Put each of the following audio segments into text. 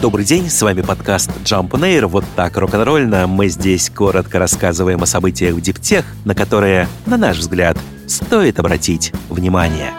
Добрый день, с вами подкаст Jump on Air. Вот так рок-н-ролльно. Мы здесь коротко рассказываем о событиях в диптех, на которые, на наш взгляд, стоит обратить внимание.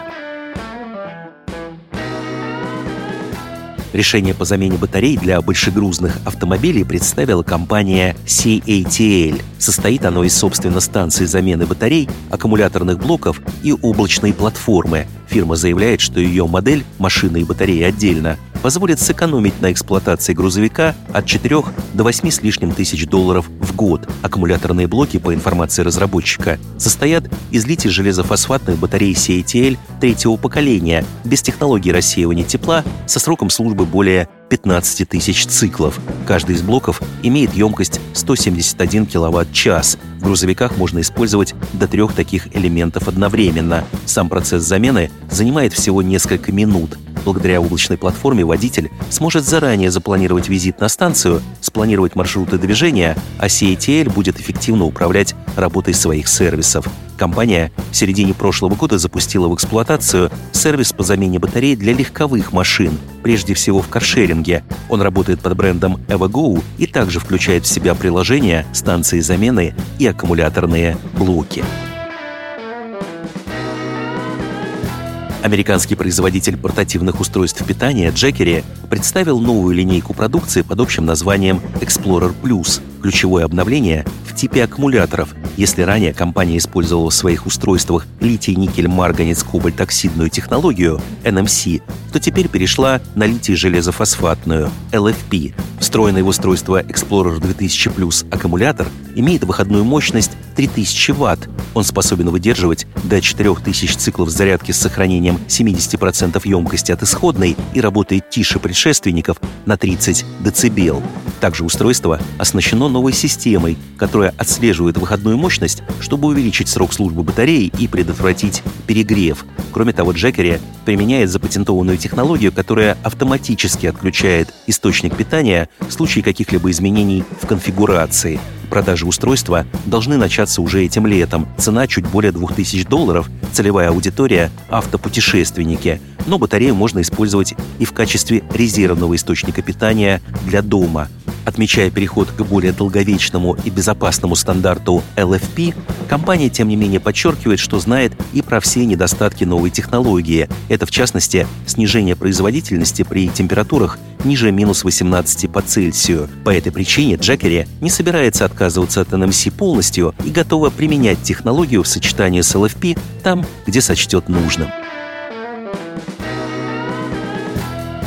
Решение по замене батарей для большегрузных автомобилей представила компания CATL. Состоит оно из, собственно, станции замены батарей, аккумуляторных блоков и облачной платформы. Фирма заявляет, что ее модель, машины и батареи отдельно, позволит сэкономить на эксплуатации грузовика от 4 до 8 с лишним тысяч долларов в год. Аккумуляторные блоки, по информации разработчика, состоят из литий-железофосфатных батарей CATL третьего поколения без технологии рассеивания тепла со сроком службы более 15 тысяч циклов. Каждый из блоков имеет емкость 171 киловатт-час. В грузовиках можно использовать до трех таких элементов одновременно. Сам процесс замены занимает всего несколько минут. Благодаря облачной платформе водитель сможет заранее запланировать визит на станцию, спланировать маршруты движения, а CATL будет эффективно управлять работой своих сервисов. Компания в середине прошлого года запустила в эксплуатацию сервис по замене батарей для легковых машин, прежде всего в каршеринге. Он работает под брендом EvoGo и также включает в себя приложения, станции замены и аккумуляторные блоки. Американский производитель портативных устройств питания Jackery представил новую линейку продукции под общим названием Explorer Plus. Ключевое обновление в типе аккумуляторов. Если ранее компания использовала в своих устройствах литий-никель-марганец-кобальтоксидную технологию NMC, то теперь перешла на литий-железофосфатную LFP. Встроенный в устройство Explorer 2000 Plus аккумулятор имеет выходную мощность 3000 Вт. Он способен выдерживать до 4000 циклов зарядки с сохранением 70% емкости от исходной и работает тише предшественников на 30 дБ. Также устройство оснащено новой системой, которая отслеживает выходную мощность, чтобы увеличить срок службы батареи и предотвратить перегрев. Кроме того, Джекери применяет запатентованную технологию, которая автоматически отключает источник питания в случае каких-либо изменений в конфигурации. Продажи устройства должны начаться уже этим летом. Цена чуть более 2000 долларов, целевая аудитория – автопутешественники. Но батарею можно использовать и в качестве резервного источника питания для дома – Отмечая переход к более долговечному и безопасному стандарту LFP, компания, тем не менее, подчеркивает, что знает и про все недостатки новой технологии. Это, в частности, снижение производительности при температурах ниже минус 18 по Цельсию. По этой причине Джекери не собирается отказываться от NMC полностью и готова применять технологию в сочетании с LFP там, где сочтет нужным.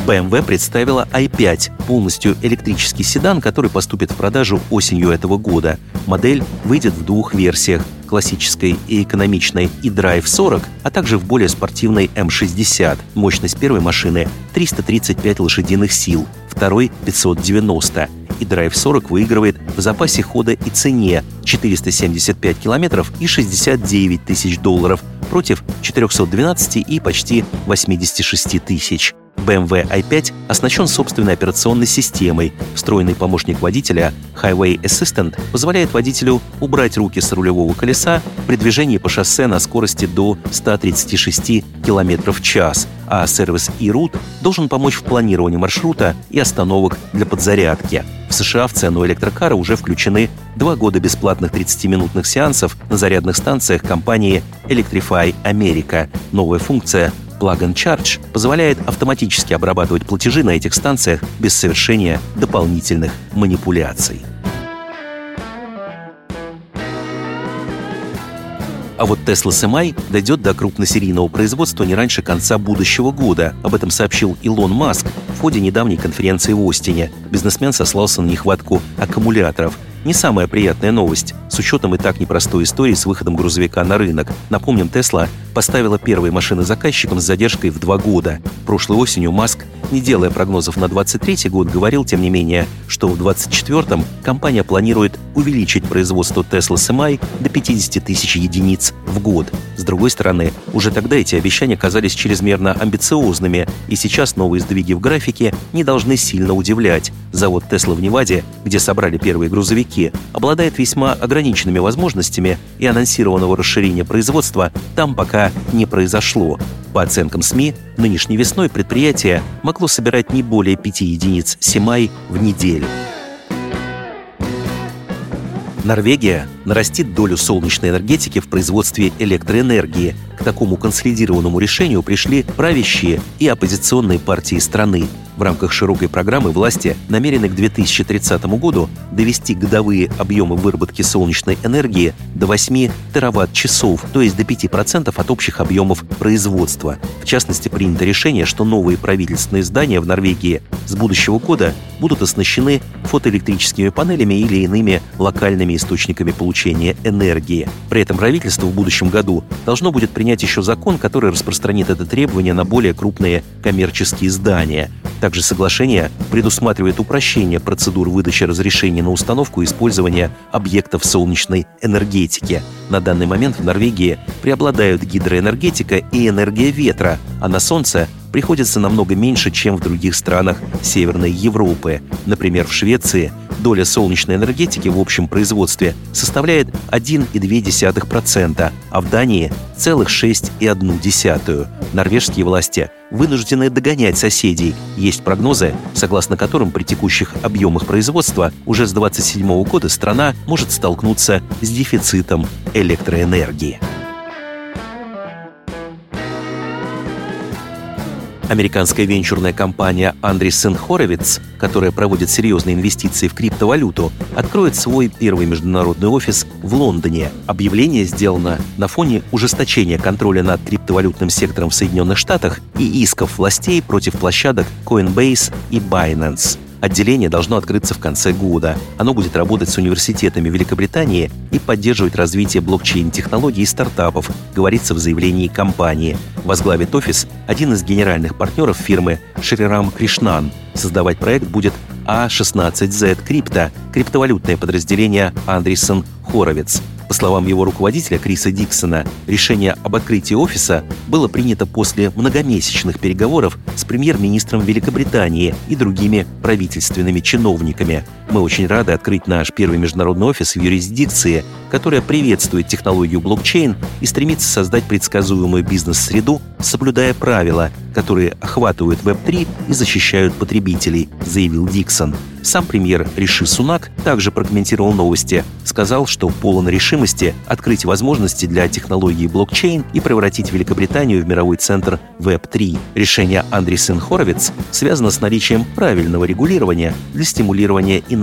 BMW представила i5, полностью электрический седан, который поступит в продажу осенью этого года. Модель выйдет в двух версиях – классической и экономичной e-Drive 40, а также в более спортивной M60. Мощность первой машины – 335 лошадиных сил, второй – 590. И Drive 40 выигрывает в запасе хода и цене 475 километров и 69 тысяч долларов против 412 и почти 86 тысяч. BMW i5 оснащен собственной операционной системой. Встроенный помощник водителя Highway Assistant позволяет водителю убрать руки с рулевого колеса при движении по шоссе на скорости до 136 км в час, а сервис eRoute должен помочь в планировании маршрута и остановок для подзарядки. В США в цену электрокара уже включены два года бесплатных 30-минутных сеансов на зарядных станциях компании Electrify America. Новая функция Plug and Charge позволяет автоматически обрабатывать платежи на этих станциях без совершения дополнительных манипуляций. А вот Tesla Semi дойдет до крупносерийного производства не раньше конца будущего года. Об этом сообщил Илон Маск в ходе недавней конференции в Остине. Бизнесмен сослался на нехватку аккумуляторов – не самая приятная новость, с учетом и так непростой истории с выходом грузовика на рынок. Напомним, Тесла поставила первые машины заказчикам с задержкой в два года. Прошлой осенью Маск, не делая прогнозов на 23 год, говорил, тем не менее, что в 24-м компания планирует увеличить производство Tesla Semi до 50 тысяч единиц в год. С другой стороны, уже тогда эти обещания казались чрезмерно амбициозными, и сейчас новые сдвиги в графике не должны сильно удивлять. Завод Tesla в Неваде, где собрали первые грузовики, обладает весьма ограниченными возможностями, и анонсированного расширения производства там пока не произошло. По оценкам СМИ, нынешней весной предприятие могло собирать не более 5 единиц Симай в неделю. Норвегия нарастит долю солнечной энергетики в производстве электроэнергии. К такому консолидированному решению пришли правящие и оппозиционные партии страны. В рамках широкой программы власти намерены к 2030 году довести годовые объемы выработки солнечной энергии до 8 тераватт-часов, то есть до 5% от общих объемов производства. В частности, принято решение, что новые правительственные здания в Норвегии с будущего года будут оснащены фотоэлектрическими панелями или иными локальными источниками получения энергии. При этом правительство в будущем году должно будет принять еще закон, который распространит это требование на более крупные коммерческие здания. Также соглашение предусматривает упрощение процедур выдачи разрешения на установку и использование объектов солнечной энергетики. На данный момент в Норвегии преобладают гидроэнергетика и энергия ветра, а на солнце приходится намного меньше, чем в других странах Северной Европы. Например, в Швеции доля солнечной энергетики в общем производстве составляет 1,2%, а в Дании – целых 6,1%. Норвежские власти вынуждены догонять соседей. Есть прогнозы, согласно которым при текущих объемах производства уже с 2027 года страна может столкнуться с дефицитом электроэнергии. Американская венчурная компания Andreessen Horowitz, которая проводит серьезные инвестиции в криптовалюту, откроет свой первый международный офис в Лондоне. Объявление сделано на фоне ужесточения контроля над криптовалютным сектором в Соединенных Штатах и исков властей против площадок Coinbase и Binance. Отделение должно открыться в конце года. Оно будет работать с университетами Великобритании и поддерживать развитие блокчейн-технологий и стартапов, говорится в заявлении компании. Возглавит офис один из генеральных партнеров фирмы Шрирам Кришнан. Создавать проект будет А16Z Crypto, криптовалютное подразделение Андресен Хоровец. По словам его руководителя Криса Диксона, решение об открытии офиса было принято после многомесячных переговоров с премьер-министром Великобритании и другими правительственными чиновниками. Мы очень рады открыть наш первый международный офис в юрисдикции, которая приветствует технологию блокчейн и стремится создать предсказуемую бизнес-среду, соблюдая правила, которые охватывают Web3 и защищают потребителей, заявил Диксон. Сам премьер Риши Сунак также прокомментировал новости. Сказал, что полон решимости открыть возможности для технологии блокчейн и превратить Великобританию в мировой центр Web3. Решение Андресен Хоровиц связано с наличием правильного регулирования для стимулирования инноваций,